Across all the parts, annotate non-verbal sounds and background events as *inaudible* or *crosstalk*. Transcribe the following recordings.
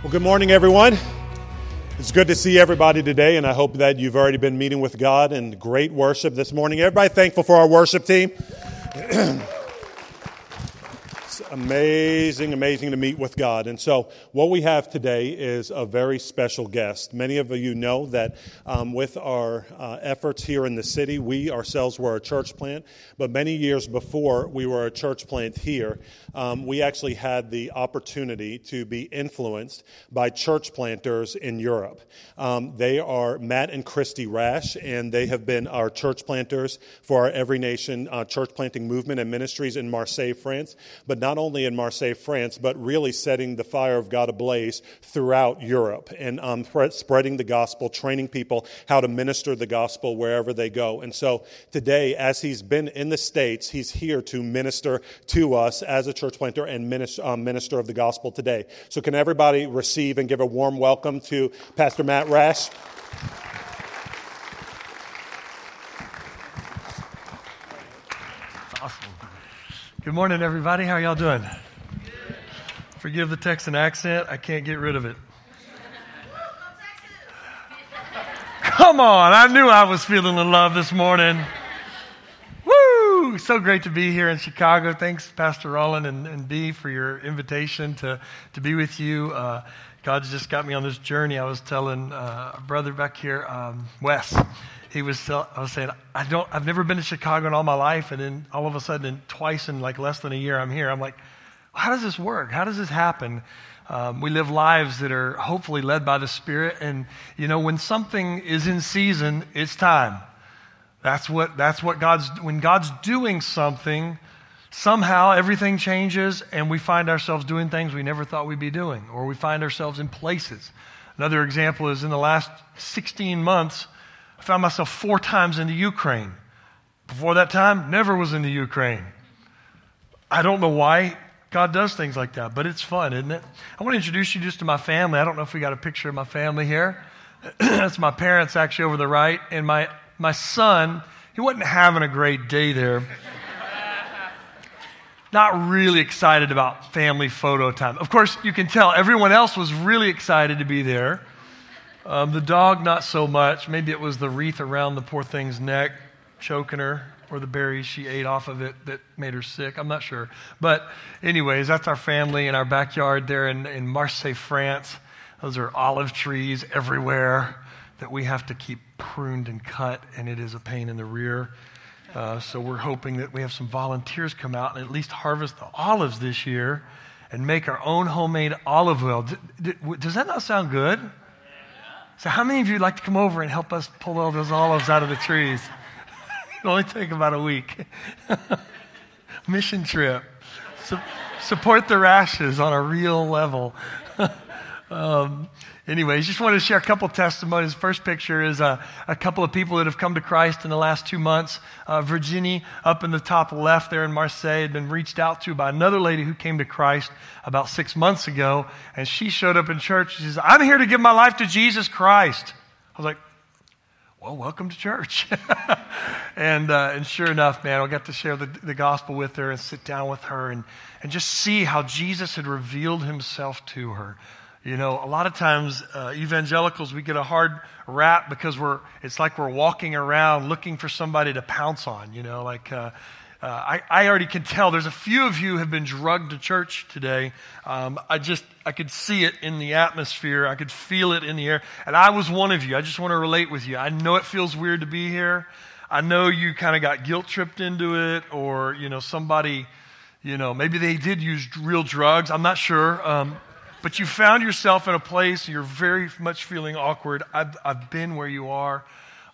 Well, good morning, everyone. It's good to see everybody today, and I hope that you've already been meeting with God and great worship this morning. Everybody thankful for our worship team? *clears throat* amazing, amazing to meet with God. And so, what we have today is a very special guest. Many of you know that um, with our uh, efforts here in the city, we ourselves were a church plant, but many years before we were a church plant here, um, we actually had the opportunity to be influenced by church planters in Europe. Um, they are Matt and Christy Rash, and they have been our church planters for our Every Nation uh, church planting movement and ministries in Marseille, France. But not only in Marseille, France, but really setting the fire of God ablaze throughout Europe and um, spreading the gospel, training people how to minister the gospel wherever they go. And so today, as he's been in the States, he's here to minister to us as a church planter and minister, um, minister of the gospel today. So, can everybody receive and give a warm welcome to Pastor Matt Rash? Awesome. Good morning, everybody. How y'all doing? Forgive the Texan accent. I can't get rid of it. Come on. I knew I was feeling the love this morning. Woo! So great to be here in Chicago. Thanks, Pastor Roland and, and Dee, for your invitation to, to be with you. Uh, God's just got me on this journey. I was telling uh, a brother back here, um, Wes, he was, tell, I was saying, I don't, I've never been to Chicago in all my life. And then all of a sudden, twice in like less than a year, I'm here. I'm like, how does this work? How does this happen? Um, we live lives that are hopefully led by the Spirit. And, you know, when something is in season, it's time. That's what, that's what God's, when God's doing something, somehow everything changes and we find ourselves doing things we never thought we'd be doing, or we find ourselves in places. Another example is in the last 16 months, I found myself four times in the Ukraine. Before that time, never was in the Ukraine. I don't know why God does things like that, but it's fun, isn't it? I want to introduce you just to my family. I don't know if we got a picture of my family here. *clears throat* That's my parents actually over the right, and my, my son, he wasn't having a great day there. *laughs* Not really excited about family photo time. Of course, you can tell everyone else was really excited to be there. Um, the dog, not so much. Maybe it was the wreath around the poor thing's neck, choking her, or the berries she ate off of it that made her sick. I'm not sure. But, anyways, that's our family in our backyard there in, in Marseille, France. Those are olive trees everywhere that we have to keep pruned and cut, and it is a pain in the rear. Uh, so we're hoping that we have some volunteers come out and at least harvest the olives this year and make our own homemade olive oil. D- d- does that not sound good? So, how many of you would like to come over and help us pull all those olives out of the trees? *laughs* It'll only take about a week. *laughs* Mission trip. Su- support the rashes on a real level. Um, anyways, just wanted to share a couple testimonies. First picture is a, a, couple of people that have come to Christ in the last two months. Uh, Virginie, up in the top left there in Marseille, had been reached out to by another lady who came to Christ about six months ago. And she showed up in church. She says, I'm here to give my life to Jesus Christ. I was like, well, welcome to church. *laughs* and, uh, and sure enough, man, I got to share the, the gospel with her and sit down with her and, and just see how Jesus had revealed himself to her. You know, a lot of times uh, evangelicals, we get a hard rap because we're, it's like we're walking around looking for somebody to pounce on, you know, like, uh, uh, I, I, already can tell there's a few of you have been drugged to church today. Um, I just, I could see it in the atmosphere. I could feel it in the air. And I was one of you. I just want to relate with you. I know it feels weird to be here. I know you kind of got guilt tripped into it or, you know, somebody, you know, maybe they did use real drugs. I'm not sure. Um, but you found yourself in a place you're very much feeling awkward. I've, I've been where you are.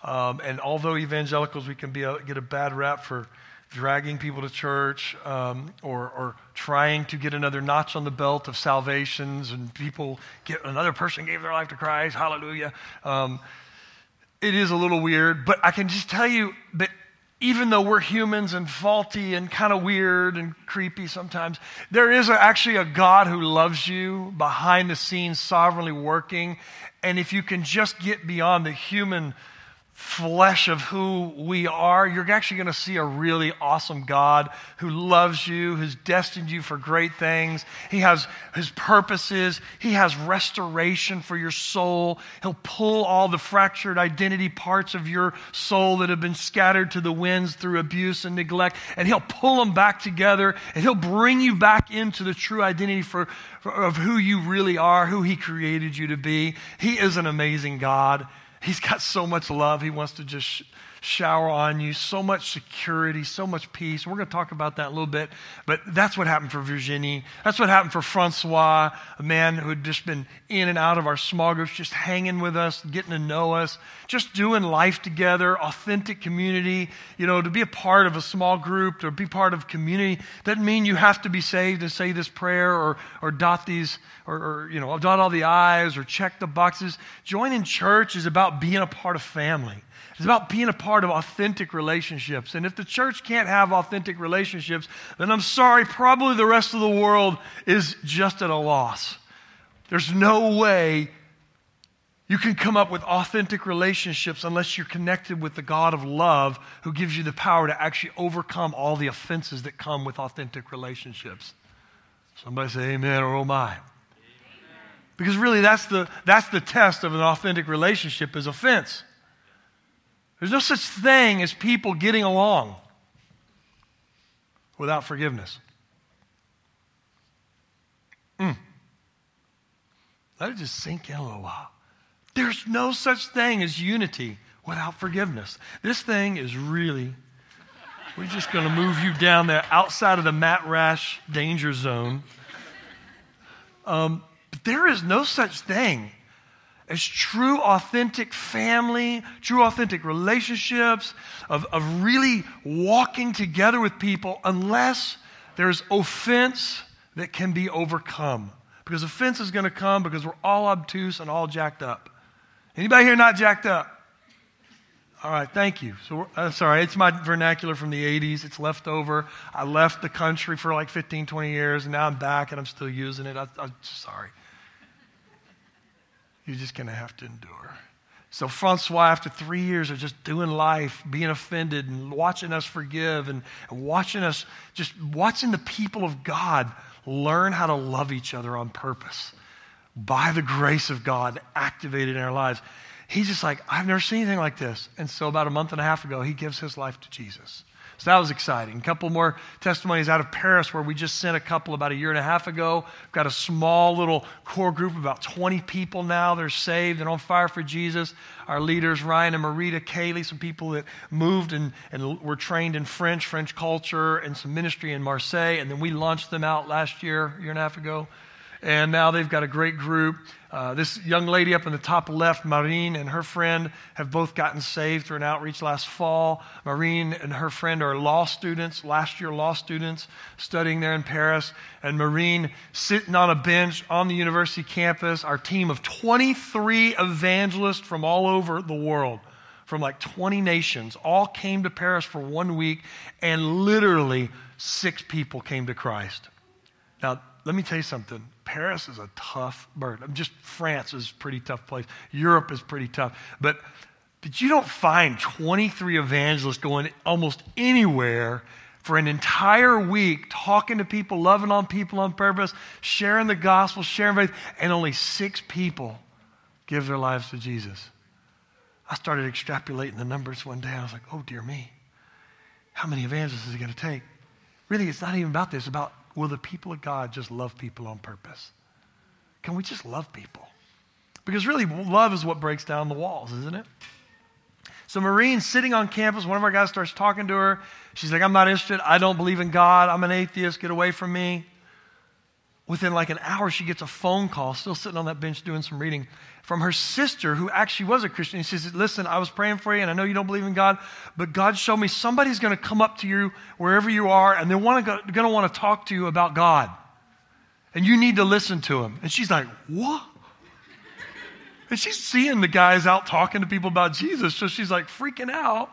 Um, and although evangelicals, we can be a, get a bad rap for dragging people to church um, or, or trying to get another notch on the belt of salvations and people get another person gave their life to Christ, hallelujah. Um, it is a little weird, but I can just tell you that even though we're humans and faulty and kind of weird and creepy sometimes, there is a, actually a God who loves you behind the scenes, sovereignly working. And if you can just get beyond the human flesh of who we are, you're actually going to see a really awesome God who loves you, who's destined you for great things. He has his purposes, He has restoration for your soul. He'll pull all the fractured identity parts of your soul that have been scattered to the winds through abuse and neglect, and He'll pull them back together, and He'll bring you back into the true identity for, for of who you really are, who He created you to be. He is an amazing God. He's got so much love. He wants to just shower on you, so much security, so much peace. We're going to talk about that a little bit, but that's what happened for Virginie. That's what happened for Francois, a man who had just been in and out of our small groups, just hanging with us, getting to know us, just doing life together, authentic community. You know, to be a part of a small group, to be part of community, doesn't mean you have to be saved and say this prayer or, or dot these, or, or you know, dot all the I's or check the boxes. Joining church is about being a part of family. It's about being a part of authentic relationships. And if the church can't have authentic relationships, then I'm sorry, probably the rest of the world is just at a loss. There's no way you can come up with authentic relationships unless you're connected with the God of love who gives you the power to actually overcome all the offenses that come with authentic relationships. Somebody say amen or oh my. Because really that's the, that's the test of an authentic relationship is offense. There's no such thing as people getting along without forgiveness. Mm. Let it just sink in a little while. There's no such thing as unity without forgiveness. This thing is really, we're just going to move you down there outside of the Matt Rash danger zone. Um, but there is no such thing as true, authentic family, true, authentic relationships, of, of really walking together with people, unless there's offense that can be overcome. Because offense is going to come because we're all obtuse and all jacked up. Anybody here not jacked up? All right, thank you. So, uh, sorry, it's my vernacular from the 80s. It's left over. I left the country for like 15, 20 years, and now I'm back and I'm still using it. I, I'm sorry. You're just going to have to endure. So, Francois, after three years of just doing life, being offended, and watching us forgive, and, and watching us, just watching the people of God learn how to love each other on purpose by the grace of God activated in our lives, he's just like, I've never seen anything like this. And so, about a month and a half ago, he gives his life to Jesus. So that was exciting. A couple more testimonies out of Paris where we just sent a couple about a year and a half ago. We've got a small little core group, of about 20 people now. They're saved and on fire for Jesus. Our leaders, Ryan and Marita, Kaylee, some people that moved and, and were trained in French, French culture, and some ministry in Marseille. And then we launched them out last year, year and a half ago and now they've got a great group. Uh, this young lady up in the top left, Marine, and her friend have both gotten saved through an outreach last fall. Marine and her friend are law students, last year law students, studying there in Paris. And Marine sitting on a bench on the university campus. Our team of 23 evangelists from all over the world from like 20 nations all came to Paris for one week, and literally six people came to Christ. Now, let me tell you something. Paris is a tough bird. Just France is a pretty tough place. Europe is pretty tough. But, but you don't find 23 evangelists going almost anywhere for an entire week talking to people, loving on people on purpose, sharing the gospel, sharing faith, and only six people give their lives to Jesus. I started extrapolating the numbers one day. I was like, oh, dear me. How many evangelists is it going to take? Really, it's not even about this. It's about Will the people of God just love people on purpose? Can we just love people? Because really, love is what breaks down the walls, isn't it? So, Marine's sitting on campus. One of our guys starts talking to her. She's like, I'm not interested. I don't believe in God. I'm an atheist. Get away from me. Within like an hour, she gets a phone call, still sitting on that bench doing some reading from her sister who actually was a Christian. She says, Listen, I was praying for you, and I know you don't believe in God, but God showed me somebody's going to come up to you wherever you are, and they're going to want to talk to you about God. And you need to listen to him. And she's like, What? And she's seeing the guys out talking to people about Jesus, so she's like freaking out.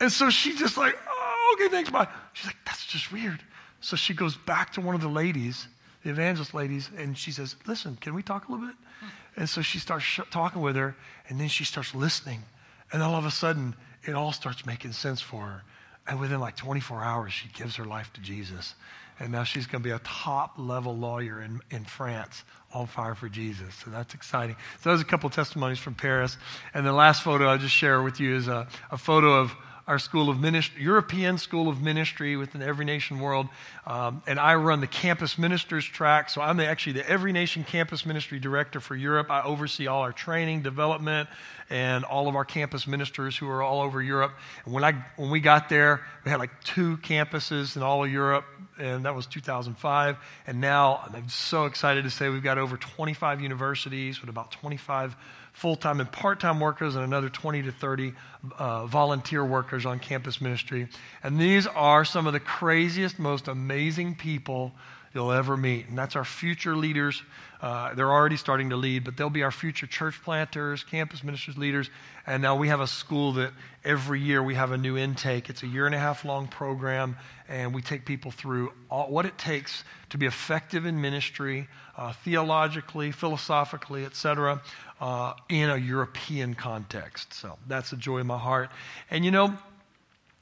And so she's just like, Oh, okay, thanks, bye. She's like, That's just weird. So she goes back to one of the ladies, the evangelist ladies, and she says, Listen, can we talk a little bit? Hmm. And so she starts sh- talking with her, and then she starts listening. And all of a sudden, it all starts making sense for her. And within like 24 hours, she gives her life to Jesus. And now she's going to be a top level lawyer in, in France on fire for Jesus. So that's exciting. So there's a couple testimonies from Paris. And the last photo I'll just share with you is a, a photo of our school of ministry, European School of Ministry within Every Nation World. Um, and I run the campus ministers track. So I'm actually the Every Nation campus ministry director for Europe. I oversee all our training, development, and all of our campus ministers who are all over Europe. And when, I, when we got there, we had like two campuses in all of Europe, and that was 2005. And now I'm so excited to say we've got over 25 universities with about 25 full time and part time workers and another 20 to 30 uh, volunteer workers on campus ministry. And these are some of the craziest, most amazing people you'll ever meet. And that's our future leaders. Uh, they're already starting to lead, but they'll be our future church planters, campus ministers, leaders. And now we have a school that every year we have a new intake. It's a year and a half long program, and we take people through all, what it takes to be effective in ministry, uh, theologically, philosophically, etc uh, in a European context. So that's the joy of my heart. And you know,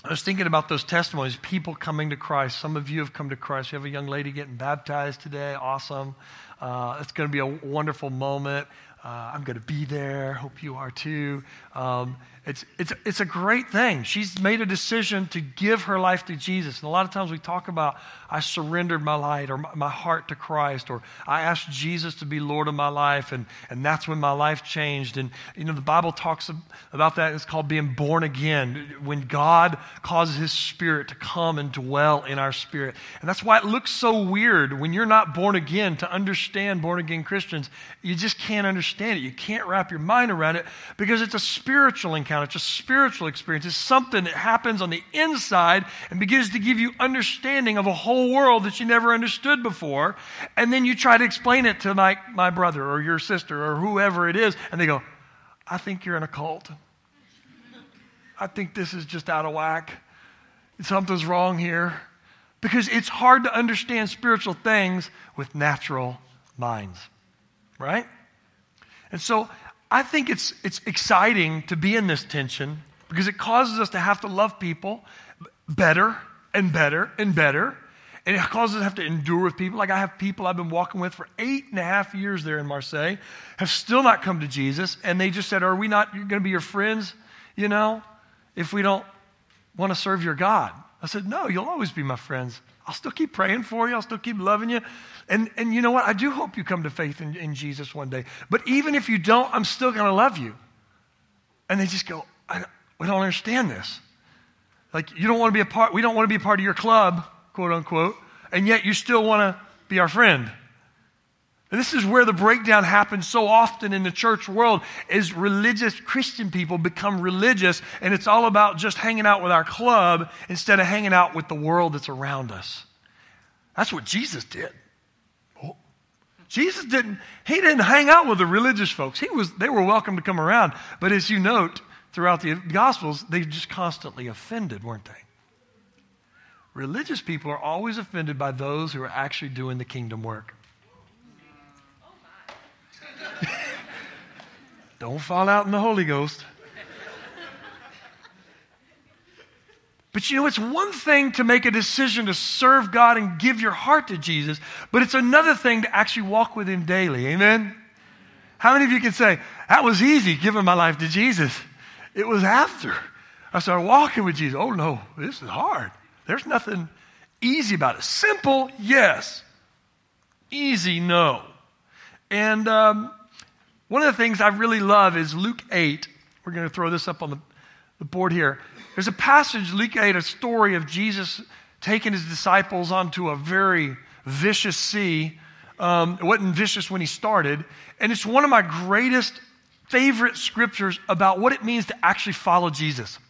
I was thinking about those testimonies, people coming to Christ. Some of you have come to Christ. We have a young lady getting baptized today. Awesome. Uh, it's going to be a wonderful moment. Uh, I'm going to be there. Hope you are too. Um, it's, it's, it's a great thing. She's made a decision to give her life to Jesus. And a lot of times we talk about, I surrendered my life or my heart to Christ, or I asked Jesus to be Lord of my life, and, and that's when my life changed. And, you know, the Bible talks about that. It's called being born again, when God causes His Spirit to come and dwell in our spirit. And that's why it looks so weird when you're not born again to understand born again Christians. You just can't understand it. You can't wrap your mind around it because it's a spiritual encounter it's a spiritual experience. It's something that happens on the inside and begins to give you understanding of a whole world that you never understood before. And then you try to explain it to my, my brother or your sister or whoever it is, and they go, I think you're in a cult. I think this is just out of whack. Something's wrong here. Because it's hard to understand spiritual things with natural minds, right? And so I think it's, it's exciting to be in this tension because it causes us to have to love people better and better and better. And it causes us to have to endure with people. Like I have people I've been walking with for eight and a half years there in Marseille, have still not come to Jesus. And they just said, Are we not going to be your friends, you know, if we don't want to serve your God? I said, No, you'll always be my friends. I'll still keep praying for you. I'll still keep loving you. And, and you know what? I do hope you come to faith in, in Jesus one day. But even if you don't, I'm still going to love you. And they just go, I, we don't understand this. Like, you don't want to be a part, we don't want to be a part of your club, quote unquote, and yet you still want to be our friend. And this is where the breakdown happens so often in the church world is religious Christian people become religious and it's all about just hanging out with our club instead of hanging out with the world that's around us. That's what Jesus did. Oh. Jesus didn't, he didn't hang out with the religious folks. He was, they were welcome to come around. But as you note throughout the Gospels, they just constantly offended, weren't they? Religious people are always offended by those who are actually doing the kingdom work. *laughs* Don't fall out in the Holy Ghost. But you know, it's one thing to make a decision to serve God and give your heart to Jesus, but it's another thing to actually walk with Him daily. Amen? How many of you can say, that was easy giving my life to Jesus? It was after I started walking with Jesus. Oh no, this is hard. There's nothing easy about it. Simple, yes. Easy, no. And um, one of the things I really love is Luke 8. We're going to throw this up on the, the board here. There's a passage, Luke 8, a story of Jesus taking his disciples onto a very vicious sea. Um, it wasn't vicious when he started. And it's one of my greatest favorite scriptures about what it means to actually follow Jesus.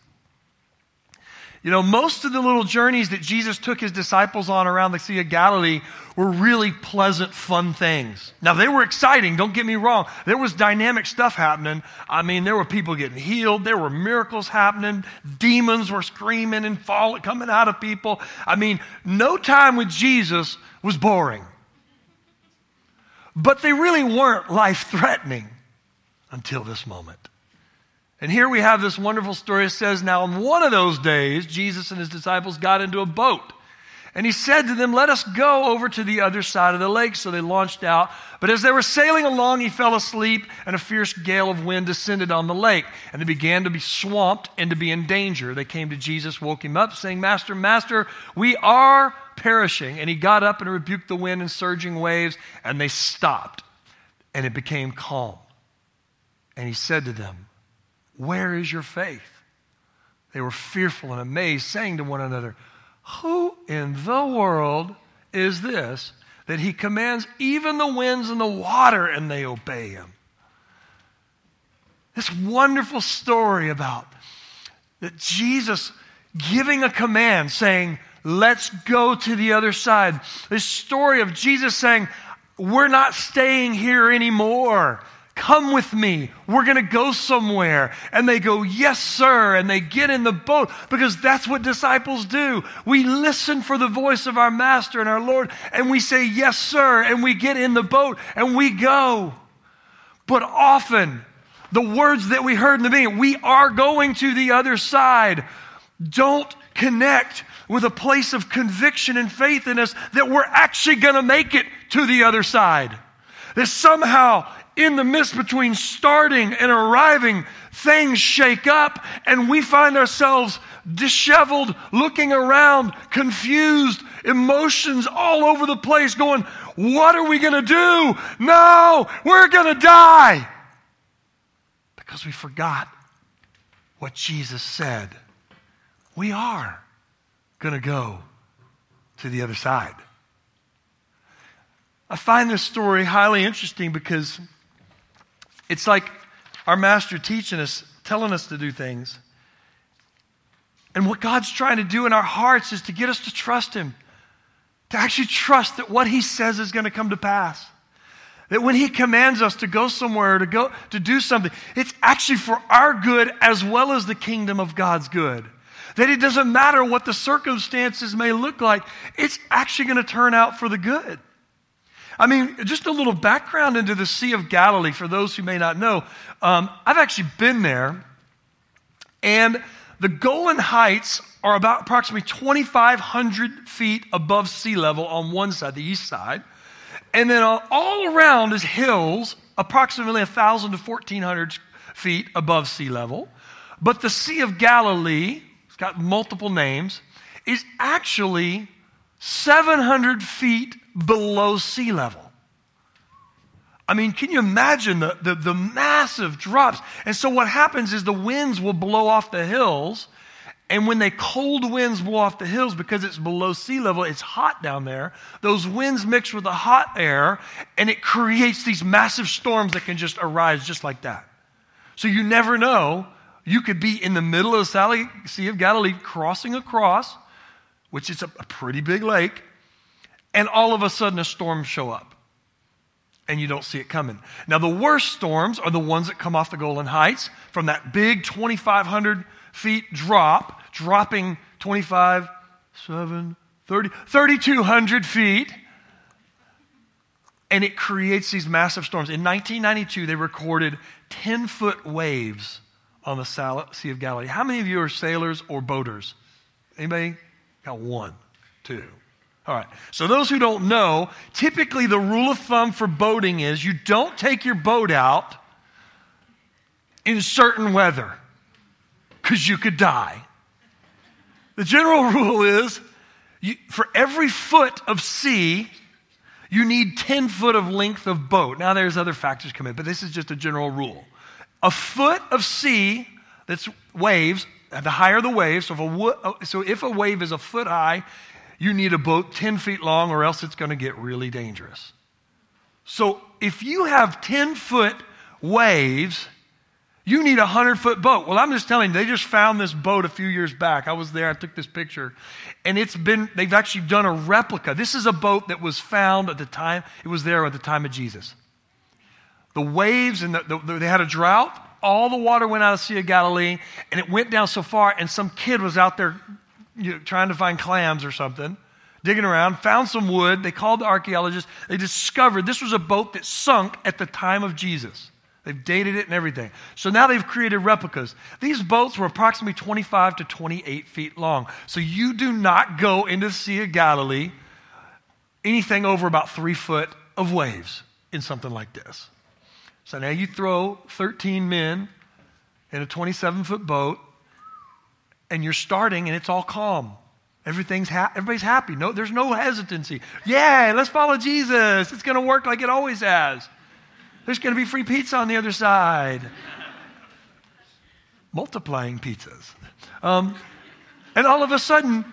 You know, most of the little journeys that Jesus took his disciples on around the Sea of Galilee were really pleasant, fun things. Now, they were exciting, don't get me wrong. There was dynamic stuff happening. I mean, there were people getting healed, there were miracles happening, demons were screaming and falling, coming out of people. I mean, no time with Jesus was boring. But they really weren't life threatening until this moment. And here we have this wonderful story. It says, Now, on one of those days, Jesus and his disciples got into a boat. And he said to them, Let us go over to the other side of the lake. So they launched out. But as they were sailing along, he fell asleep, and a fierce gale of wind descended on the lake. And they began to be swamped and to be in danger. They came to Jesus, woke him up, saying, Master, Master, we are perishing. And he got up and rebuked the wind and surging waves, and they stopped. And it became calm. And he said to them, Where is your faith? They were fearful and amazed, saying to one another, who in the world is this that he commands even the winds and the water and they obey him? This wonderful story about that Jesus giving a command saying, Let's go to the other side. This story of Jesus saying, We're not staying here anymore. Come with me. We're going to go somewhere. And they go, Yes, sir. And they get in the boat because that's what disciples do. We listen for the voice of our master and our Lord, and we say, Yes, sir. And we get in the boat and we go. But often, the words that we heard in the beginning, we are going to the other side, don't connect with a place of conviction and faith in us that we're actually going to make it to the other side. That somehow in the midst between starting and arriving, things shake up and we find ourselves disheveled, looking around, confused, emotions all over the place, going, What are we going to do? No, we're going to die. Because we forgot what Jesus said. We are going to go to the other side. I find this story highly interesting because it's like our master teaching us, telling us to do things. And what God's trying to do in our hearts is to get us to trust Him, to actually trust that what He says is going to come to pass. That when He commands us to go somewhere, to go to do something, it's actually for our good as well as the kingdom of God's good. That it doesn't matter what the circumstances may look like, it's actually going to turn out for the good. I mean, just a little background into the Sea of Galilee for those who may not know. Um, I've actually been there, and the Golan Heights are about approximately 2,500 feet above sea level on one side, the east side. And then all around is hills, approximately 1,000 to 1,400 feet above sea level. But the Sea of Galilee, it's got multiple names, is actually 700 feet below sea level. I mean, can you imagine the, the, the, massive drops? And so, what happens is the winds will blow off the hills. And when the cold winds blow off the hills, because it's below sea level, it's hot down there. Those winds mix with the hot air, and it creates these massive storms that can just arise just like that. So, you never know. You could be in the middle of the Sea of Galilee crossing across, which is a, a pretty big lake, and all of a sudden a storm show up and you don't see it coming. Now, the worst storms are the ones that come off the Golan Heights from that big 2,500 feet drop, dropping 25, 7, 30, 3,200 feet. And it creates these massive storms. In 1992, they recorded 10 foot waves on the Sea of Galilee. How many of you are sailors or boaters? Anybody? Got one, two. All right. So, those who don't know, typically the rule of thumb for boating is you don't take your boat out in certain weather because you could die. The general *laughs* rule is you, for every foot of sea, you need 10 foot of length of boat. Now, there's other factors come in, but this is just a general rule. A foot of sea that's waves, the higher the wave, so if a, so if a wave is a foot high, you need a boat 10 feet long or else it's going to get really dangerous. So if you have 10 foot waves, you need a 100 foot boat. Well, I'm just telling you, they just found this boat a few years back. I was there, I took this picture. And it's been, they've actually done a replica. This is a boat that was found at the time, it was there at the time of Jesus. The waves, and the, the, they had a drought. All the water went out of the Sea of Galilee, and it went down so far, and some kid was out there you know, trying to find clams or something, digging around, found some wood. They called the archaeologists. They discovered this was a boat that sunk at the time of Jesus. They've dated it and everything. So now they've created replicas. These boats were approximately 25 to 28 feet long. So you do not go into the Sea of Galilee anything over about three foot of waves in something like this. So now you throw 13 men in a 27 foot boat, and you're starting, and it's all calm. Everything's ha- everybody's happy. No, there's no hesitancy. Yeah, let's follow Jesus. It's going to work like it always has. There's going to be free pizza on the other side. Multiplying pizzas. Um, and all of a sudden,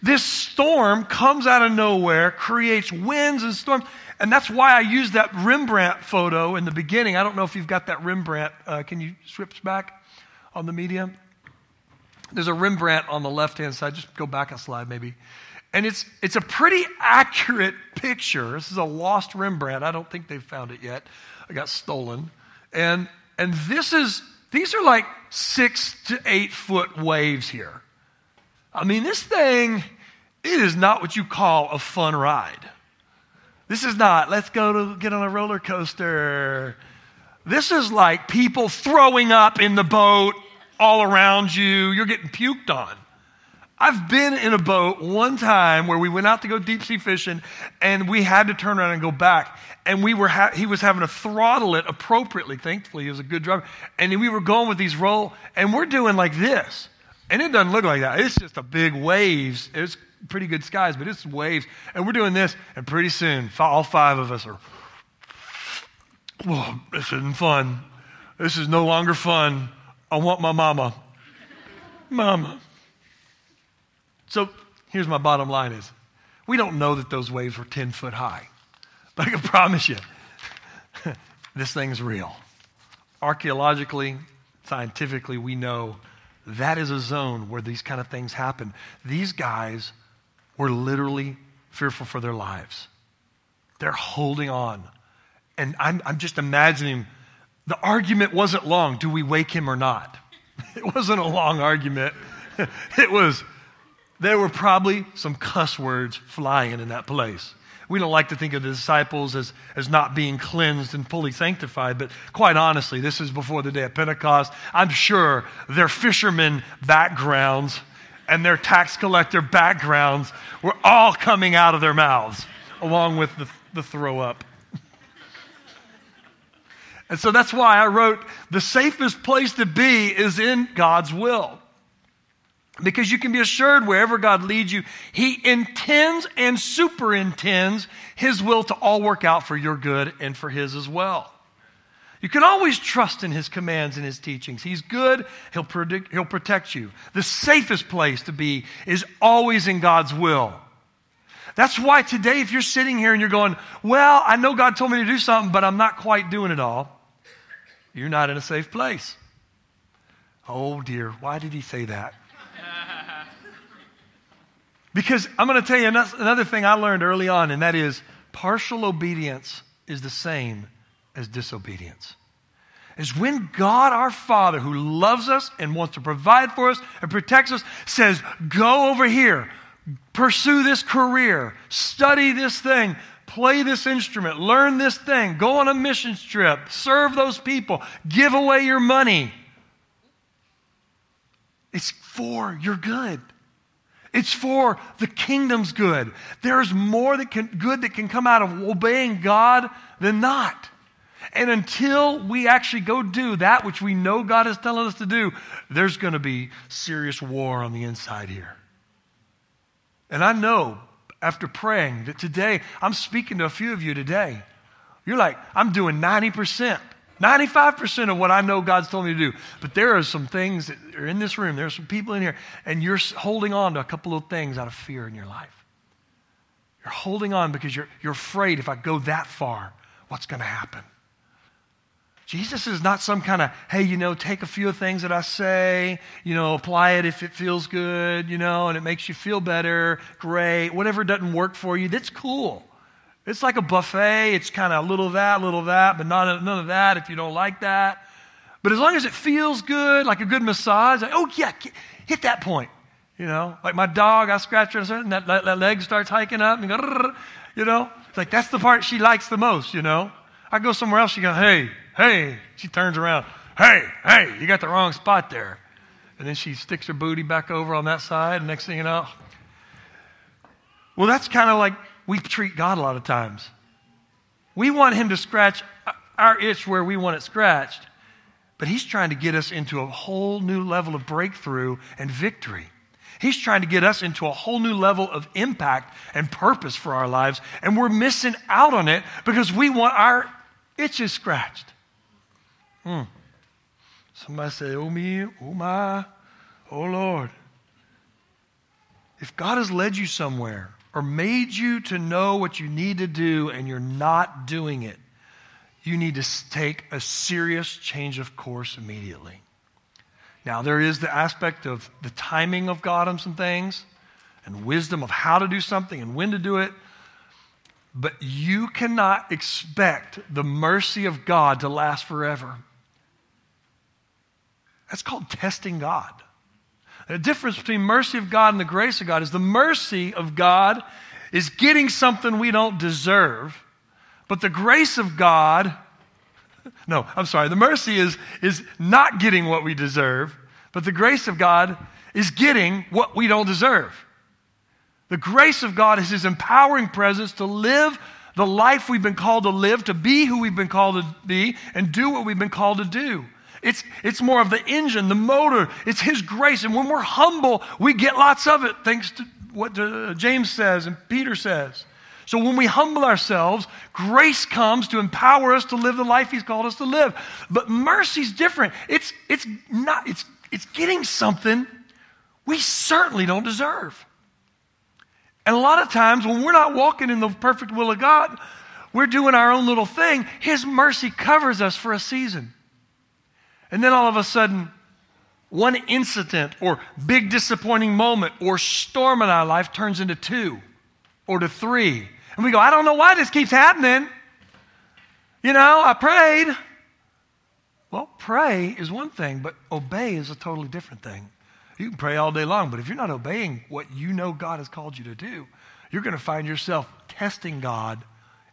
this storm comes out of nowhere, creates winds and storms. And that's why I used that Rembrandt photo in the beginning. I don't know if you've got that Rembrandt. Uh, can you switch back on the media? There's a Rembrandt on the left hand side. Just go back a slide, maybe. And it's, it's a pretty accurate picture. This is a lost Rembrandt. I don't think they've found it yet. I got stolen. And, and this is, these are like six to eight foot waves here. I mean, this thing, it is not what you call a fun ride. This is not, let's go to get on a roller coaster. This is like people throwing up in the boat all around you. You're getting puked on. I've been in a boat one time where we went out to go deep sea fishing and we had to turn around and go back. And we were ha- he was having to throttle it appropriately. Thankfully, he was a good driver. And we were going with these roll, and we're doing like this. And it doesn't look like that. It's just a big waves. It's pretty good skies, but it's waves. And we're doing this, and pretty soon, all five of us are, whoa, this isn't fun. This is no longer fun. I want my mama. Mama. So here's my bottom line is we don't know that those waves were 10 foot high. But I can promise you, *laughs* this thing's real. Archaeologically, scientifically, we know that is a zone where these kind of things happen. These guys were literally fearful for their lives. They're holding on. And I'm, I'm just imagining the argument wasn't long do we wake him or not? *laughs* It wasn't a long argument. *laughs* It was, there were probably some cuss words flying in that place. We don't like to think of the disciples as, as not being cleansed and fully sanctified, but quite honestly, this is before the day of Pentecost. I'm sure their fishermen backgrounds and their tax collector backgrounds were all coming out of their mouths, along with the, the throw up. And so that's why I wrote the safest place to be is in God's will. Because you can be assured wherever God leads you, He intends and superintends His will to all work out for your good and for His as well. You can always trust in His commands and His teachings. He's good, He'll, predict, he'll protect you. The safest place to be is always in God's will. That's why today, if you're sitting here and you're going, Well, I know God told me to do something, but I'm not quite doing it all, you're not in a safe place. Oh dear, why did He say that? *laughs* Because I'm going to tell you another thing I learned early on, and that is partial obedience is the same as disobedience. Is when God our Father, who loves us and wants to provide for us and protects us, says, Go over here, pursue this career, study this thing, play this instrument, learn this thing, go on a mission trip, serve those people, give away your money. It's for your good. It's for the kingdom's good. There's more that can, good that can come out of obeying God than not. And until we actually go do that which we know God is telling us to do, there's going to be serious war on the inside here. And I know after praying that today, I'm speaking to a few of you today. You're like, I'm doing 90%. 95% of what I know God's told me to do. But there are some things that are in this room, there are some people in here, and you're holding on to a couple of things out of fear in your life. You're holding on because you're, you're afraid if I go that far, what's going to happen? Jesus is not some kind of, hey, you know, take a few things that I say, you know, apply it if it feels good, you know, and it makes you feel better, great. Whatever doesn't work for you, that's cool. It's like a buffet. It's kind of a little of that, a little of that, but not, none of that if you don't like that. But as long as it feels good, like a good massage, like, oh, yeah, hit that point. You know, like my dog, I scratch her and that, that, leg starts hiking up, and go, *laughs* you know, it's like that's the part she likes the most, you know. I go somewhere else, she goes, hey, Hey, she turns around. Hey, hey, you got the wrong spot there. And then she sticks her booty back over on that side. And next thing you know, well, that's kind of like we treat God a lot of times. We want Him to scratch our itch where we want it scratched, but He's trying to get us into a whole new level of breakthrough and victory. He's trying to get us into a whole new level of impact and purpose for our lives, and we're missing out on it because we want our itches scratched. Hmm. Somebody say, Oh me, oh my, oh Lord. If God has led you somewhere or made you to know what you need to do and you're not doing it, you need to take a serious change of course immediately. Now, there is the aspect of the timing of God on some things and wisdom of how to do something and when to do it. But you cannot expect the mercy of God to last forever. That's called testing God. The difference between mercy of God and the grace of God is the mercy of God is getting something we don't deserve, but the grace of God *laughs* no, I'm sorry. The mercy is, is not getting what we deserve, but the grace of God is getting what we don't deserve. The grace of God is His empowering presence to live the life we've been called to live, to be who we've been called to be, and do what we've been called to do. It's, it's more of the engine, the motor. It's His grace. And when we're humble, we get lots of it, thanks to what uh, James says and Peter says. So when we humble ourselves, grace comes to empower us to live the life He's called us to live. But mercy's different. It's, it's not, it's, it's getting something we certainly don't deserve. And a lot of times when we're not walking in the perfect will of God, we're doing our own little thing. His mercy covers us for a season. And then all of a sudden, one incident or big disappointing moment or storm in our life turns into two or to three and we go, I don't know why this keeps happening. You know, I prayed. Well, pray is one thing, but obey is a totally different thing. You can pray all day long, but if you're not obeying what you know God has called you to do, you're going to find yourself testing God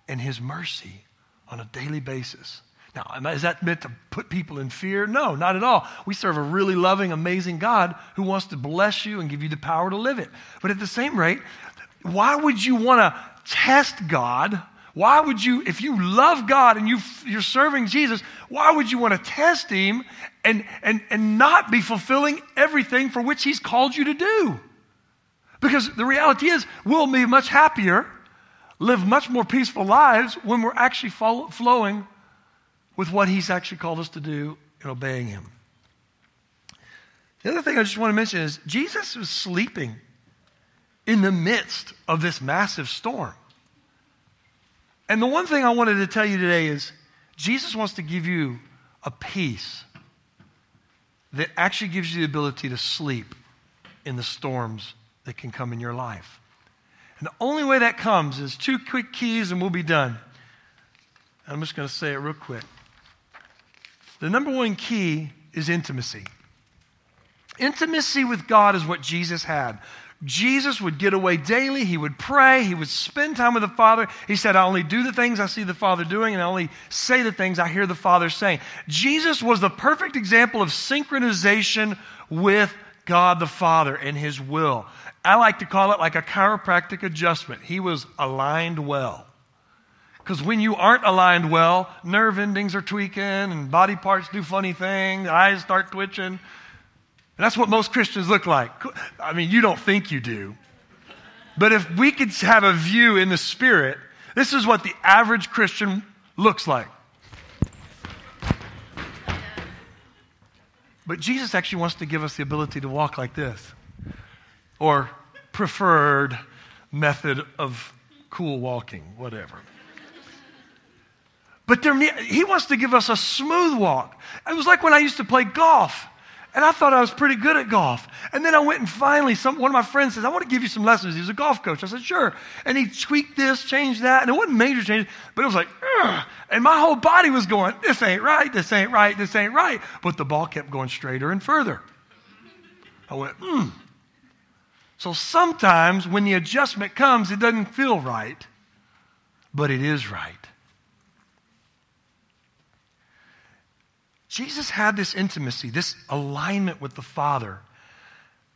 and His mercy on a daily basis. Now, is that meant to put people in fear? No, not at all. We serve a really loving, amazing God who wants to bless you and give you the power to live it. But at the same rate, why would you want to test God? Why would you, if you love God and you, you're serving Jesus, why would you want to test Him and, and, and not be fulfilling everything for which He's called you to do? Because the reality is, we'll be much happier, live much more peaceful lives when we're actually follow, flowing with what He's actually called us to do in obeying Him. The other thing I just want to mention is Jesus was sleeping in the midst of this massive storm. And the one thing I wanted to tell you today is Jesus wants to give you a peace that actually gives you the ability to sleep in the storms that can come in your life. And the only way that comes is two quick keys and we'll be done. I'm just going to say it real quick. The number one key is intimacy. Intimacy with God is what Jesus had. Jesus would get away daily. He would pray. He would spend time with the Father. He said, I only do the things I see the Father doing, and I only say the things I hear the Father saying. Jesus was the perfect example of synchronization with God the Father and His will. I like to call it like a chiropractic adjustment. He was aligned well. Because when you aren't aligned well, nerve endings are tweaking and body parts do funny things, eyes start twitching. And that's what most Christians look like. I mean, you don't think you do. But if we could have a view in the spirit, this is what the average Christian looks like. But Jesus actually wants to give us the ability to walk like this, or preferred method of cool walking, whatever. But there, he wants to give us a smooth walk. It was like when I used to play golf. And I thought I was pretty good at golf. And then I went and finally, some, one of my friends says, I want to give you some lessons. He's a golf coach. I said, sure. And he tweaked this, changed that. And it wasn't major changes, but it was like, Ugh. and my whole body was going, this ain't right, this ain't right, this ain't right. But the ball kept going straighter and further. I went, hmm. So sometimes when the adjustment comes, it doesn't feel right, but it is right. Jesus had this intimacy, this alignment with the Father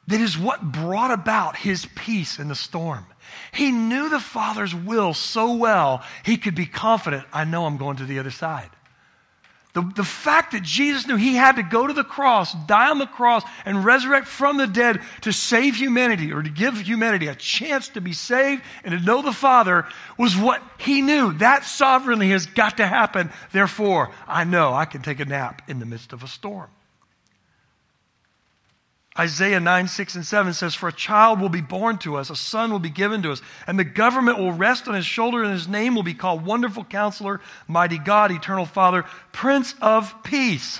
that is what brought about his peace in the storm. He knew the Father's will so well, he could be confident, I know I'm going to the other side. The, the fact that Jesus knew he had to go to the cross, die on the cross, and resurrect from the dead to save humanity or to give humanity a chance to be saved and to know the Father was what he knew. That sovereignly has got to happen. Therefore, I know I can take a nap in the midst of a storm. Isaiah 9, 6, and 7 says, For a child will be born to us, a son will be given to us, and the government will rest on his shoulder, and his name will be called Wonderful Counselor, Mighty God, Eternal Father, Prince of Peace.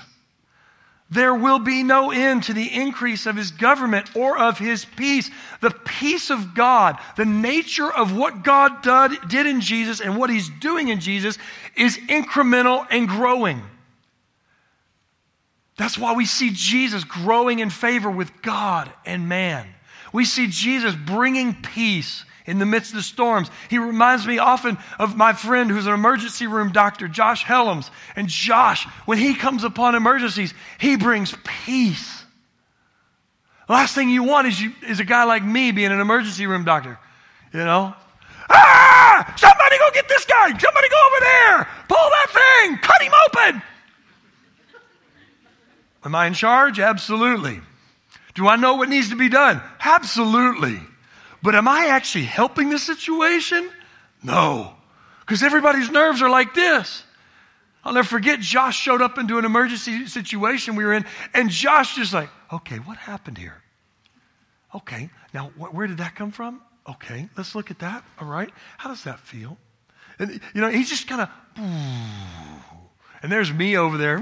There will be no end to the increase of his government or of his peace. The peace of God, the nature of what God did in Jesus and what he's doing in Jesus is incremental and growing. That's why we see Jesus growing in favor with God and man. We see Jesus bringing peace in the midst of the storms. He reminds me often of my friend who's an emergency room doctor, Josh Helms. And Josh, when he comes upon emergencies, he brings peace. Last thing you want is, you, is a guy like me being an emergency room doctor. You know? Ah! Somebody go get this guy! Somebody go over there! Pull that thing! Cut him open! Am I in charge? Absolutely. Do I know what needs to be done? Absolutely. But am I actually helping the situation? No. Because everybody's nerves are like this. I'll never forget, Josh showed up into an emergency situation we were in, and Josh just like, okay, what happened here? Okay, now wh- where did that come from? Okay, let's look at that. All right, how does that feel? And, you know, he's just kind of, and there's me over there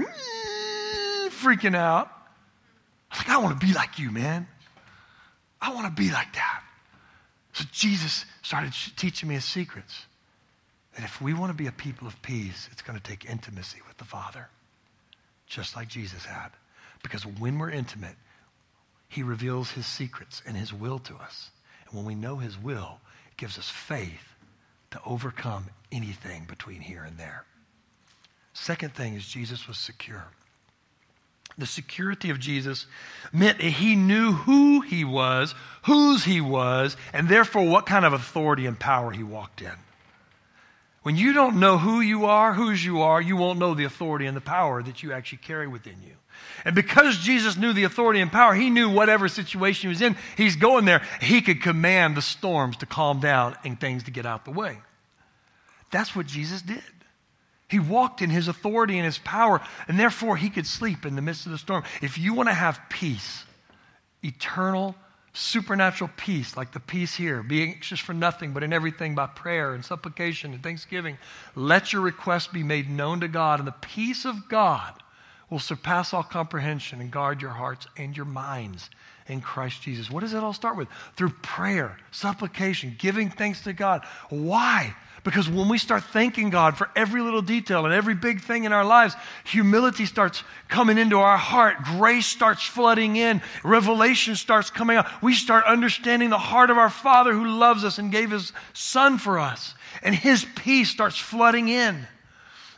freaking out. I was like, I want to be like you, man. I want to be like that. So Jesus started teaching me his secrets. That if we want to be a people of peace, it's going to take intimacy with the Father, just like Jesus had. Because when we're intimate, he reveals his secrets and his will to us. And when we know his will, it gives us faith to overcome anything between here and there. Second thing is Jesus was secure the security of Jesus meant he knew who he was, whose he was, and therefore what kind of authority and power he walked in. When you don't know who you are, whose you are, you won't know the authority and the power that you actually carry within you. And because Jesus knew the authority and power, he knew whatever situation he was in, he's going there. He could command the storms to calm down and things to get out the way. That's what Jesus did. He walked in his authority and his power, and therefore he could sleep in the midst of the storm. If you want to have peace, eternal, supernatural peace, like the peace here, be anxious for nothing, but in everything by prayer and supplication and thanksgiving, let your requests be made known to God, and the peace of God will surpass all comprehension and guard your hearts and your minds in Christ Jesus. What does it all start with? Through prayer, supplication, giving thanks to God. Why? Because when we start thanking God for every little detail and every big thing in our lives, humility starts coming into our heart. Grace starts flooding in. Revelation starts coming out. We start understanding the heart of our Father who loves us and gave His Son for us. And His peace starts flooding in.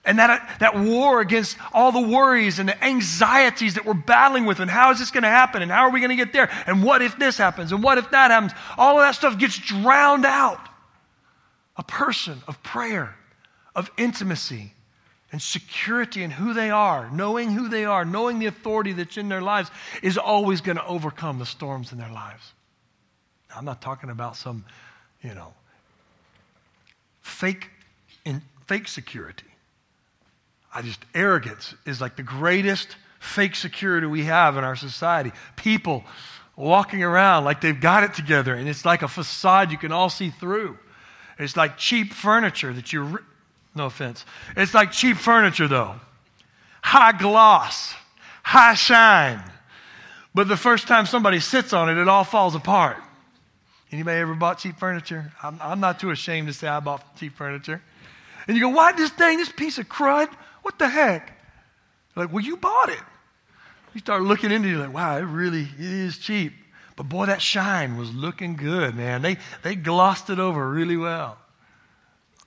And that, that war against all the worries and the anxieties that we're battling with, and how is this going to happen, and how are we going to get there, and what if this happens, and what if that happens, all of that stuff gets drowned out a person of prayer, of intimacy, and security in who they are, knowing who they are, knowing the authority that's in their lives, is always going to overcome the storms in their lives. Now, I'm not talking about some, you know, fake, in, fake security. I just, arrogance is like the greatest fake security we have in our society. People walking around like they've got it together, and it's like a facade you can all see through. It's like cheap furniture that you, no offense. It's like cheap furniture though. High gloss, high shine. But the first time somebody sits on it, it all falls apart. Anybody ever bought cheap furniture? I'm, I'm not too ashamed to say I bought cheap furniture. And you go, why this thing, this piece of crud? What the heck? like, well, you bought it. You start looking into it, like, wow, it really it is cheap. But boy, that shine was looking good, man. They, they glossed it over really well.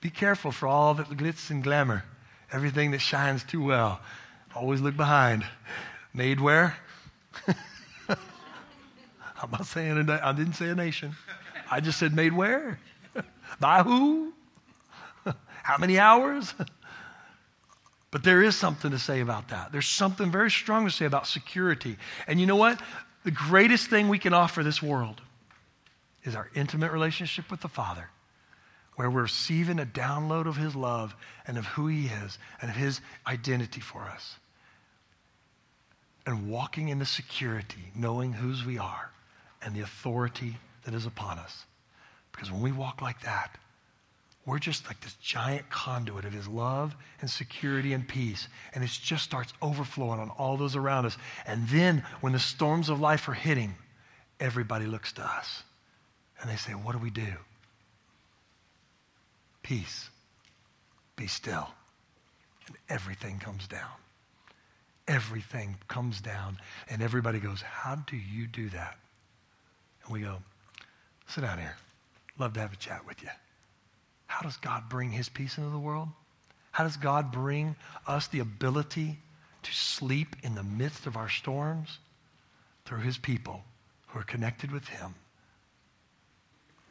Be careful for all the glitz and glamour, everything that shines too well. Always look behind. Made where? *laughs* I'm not saying I didn't say a nation. I just said made where? *laughs* By who? *laughs* How many hours? But there is something to say about that. There's something very strong to say about security. And you know what? The greatest thing we can offer this world is our intimate relationship with the Father, where we're receiving a download of His love and of who He is and of His identity for us. And walking in the security, knowing whose we are and the authority that is upon us. Because when we walk like that, we're just like this giant conduit of his love and security and peace. And it just starts overflowing on all those around us. And then when the storms of life are hitting, everybody looks to us. And they say, What do we do? Peace. Be still. And everything comes down. Everything comes down. And everybody goes, How do you do that? And we go, Sit down here. Love to have a chat with you. How does God bring his peace into the world? How does God bring us the ability to sleep in the midst of our storms? Through his people who are connected with him,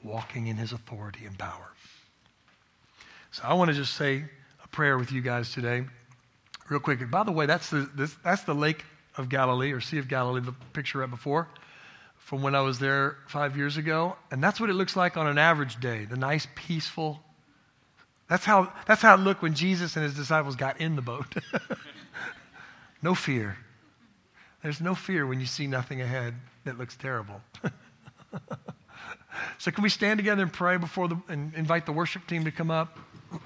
walking in his authority and power. So I want to just say a prayer with you guys today, real quick. By the way, that's the, this, that's the Lake of Galilee or Sea of Galilee, the picture right before from when I was there five years ago. And that's what it looks like on an average day the nice, peaceful. That's how, that's how it looked when Jesus and his disciples got in the boat. *laughs* no fear. There's no fear when you see nothing ahead that looks terrible. *laughs* so, can we stand together and pray before the, and invite the worship team to come up? *clears throat*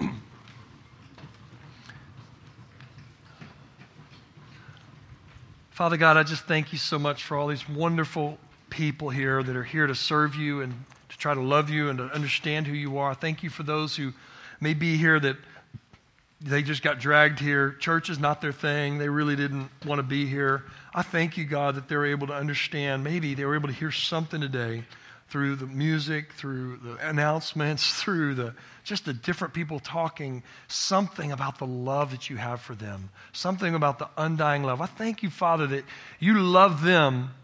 Father God, I just thank you so much for all these wonderful people here that are here to serve you and to try to love you and to understand who you are. Thank you for those who may be here that they just got dragged here. Church is not their thing. They really didn't want to be here. I thank you, God, that they're able to understand. Maybe they were able to hear something today through the music, through the announcements, *laughs* through the just the different people talking, something about the love that you have for them, something about the undying love. I thank you, Father, that you love them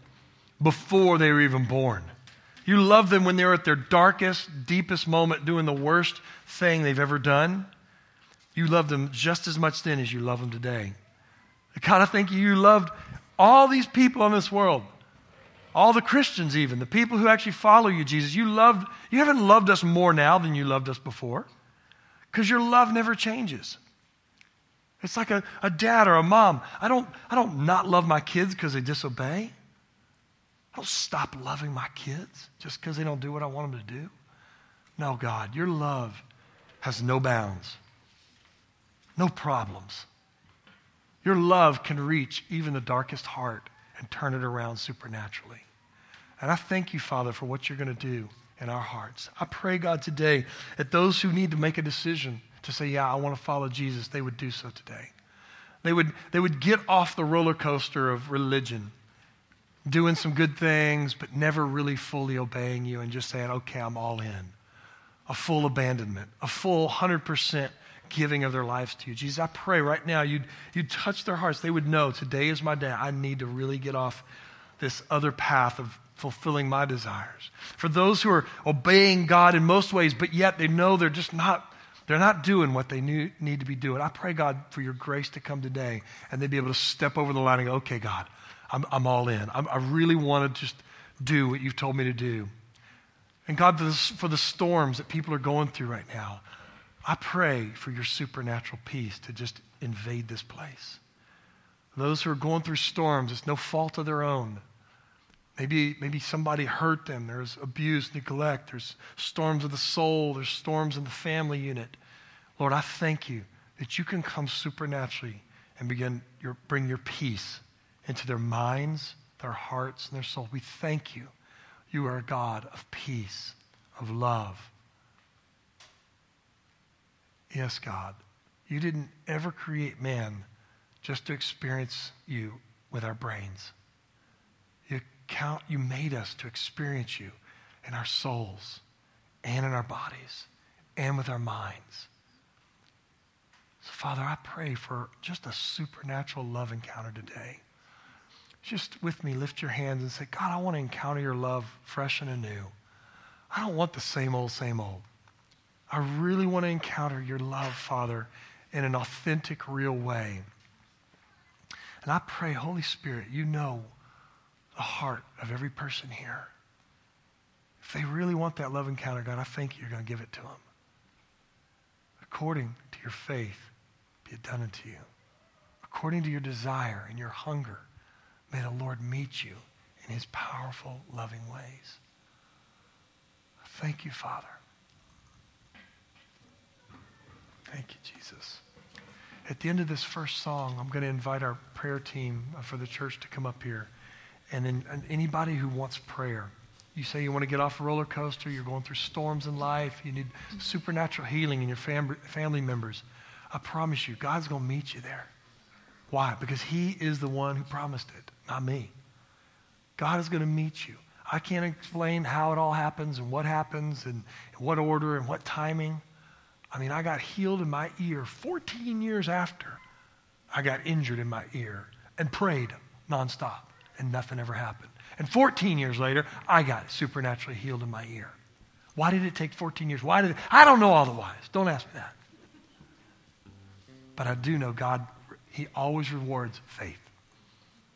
before they were even born. You love them when they're at their darkest, deepest moment, doing the worst thing they've ever done. You love them just as much then as you love them today. God, I think you loved all these people in this world, all the Christians, even, the people who actually follow you, Jesus. You loved, you haven't loved us more now than you loved us before because your love never changes. It's like a, a dad or a mom. I don't, I don't not love my kids because they disobey. I don't stop loving my kids just because they don't do what I want them to do. No, God, your love has no bounds, no problems. Your love can reach even the darkest heart and turn it around supernaturally. And I thank you, Father, for what you're going to do in our hearts. I pray, God, today that those who need to make a decision to say, Yeah, I want to follow Jesus, they would do so today. They would, they would get off the roller coaster of religion doing some good things, but never really fully obeying you and just saying, okay, I'm all in. A full abandonment, a full 100% giving of their lives to you. Jesus, I pray right now you'd, you'd touch their hearts. They would know today is my day. I need to really get off this other path of fulfilling my desires. For those who are obeying God in most ways, but yet they know they're just not. They're not doing what they need to be doing. I pray, God, for your grace to come today and they'd be able to step over the line and go, okay, God, I'm, I'm all in. I'm, i really want to just do what you've told me to do. And God, for, for the storms that people are going through right now, I pray for your supernatural peace to just invade this place. Those who are going through storms, it's no fault of their own. Maybe, maybe somebody hurt them. There's abuse, neglect. There's storms of the soul. There's storms in the family unit. Lord, I thank you that you can come supernaturally and begin your, bring your peace into their minds, their hearts, and their soul. We thank you. You are a God of peace, of love. Yes, God, you didn't ever create man just to experience you with our brains. You, count, you made us to experience you in our souls and in our bodies and with our minds. So, Father, I pray for just a supernatural love encounter today. Just with me, lift your hands and say, God, I want to encounter your love fresh and anew. I don't want the same old, same old. I really want to encounter your love, Father, in an authentic, real way. And I pray, Holy Spirit, you know the heart of every person here. If they really want that love encounter, God, I thank you you're going to give it to them. According to your faith, be it done unto you. According to your desire and your hunger, may the Lord meet you in his powerful, loving ways. Thank you, Father. Thank you, Jesus. At the end of this first song, I'm going to invite our prayer team uh, for the church to come up here. And then and anybody who wants prayer, you say you want to get off a roller coaster, you're going through storms in life, you need supernatural healing in your fam- family members. I promise you, God's going to meet you there. Why? Because He is the one who promised it, not me. God is going to meet you. I can't explain how it all happens and what happens and what order and what timing. I mean, I got healed in my ear 14 years after I got injured in my ear and prayed nonstop, and nothing ever happened. And 14 years later, I got supernaturally healed in my ear. Why did it take 14 years? Why did it? I don't know all the whys. Don't ask me that. But I do know God, He always rewards faith,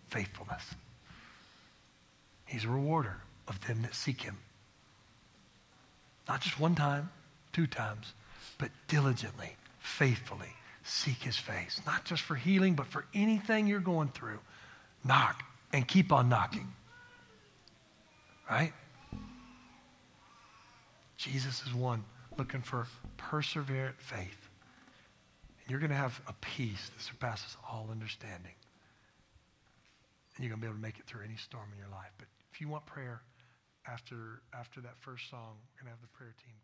faithfulness. He's a rewarder of them that seek Him. Not just one time, two times, but diligently, faithfully seek His face. Not just for healing, but for anything you're going through. Knock and keep on knocking. Right? Jesus is one looking for perseverant faith. And you're going to have a peace that surpasses all understanding. And you're going to be able to make it through any storm in your life. But if you want prayer after, after that first song, we're going to have the prayer team?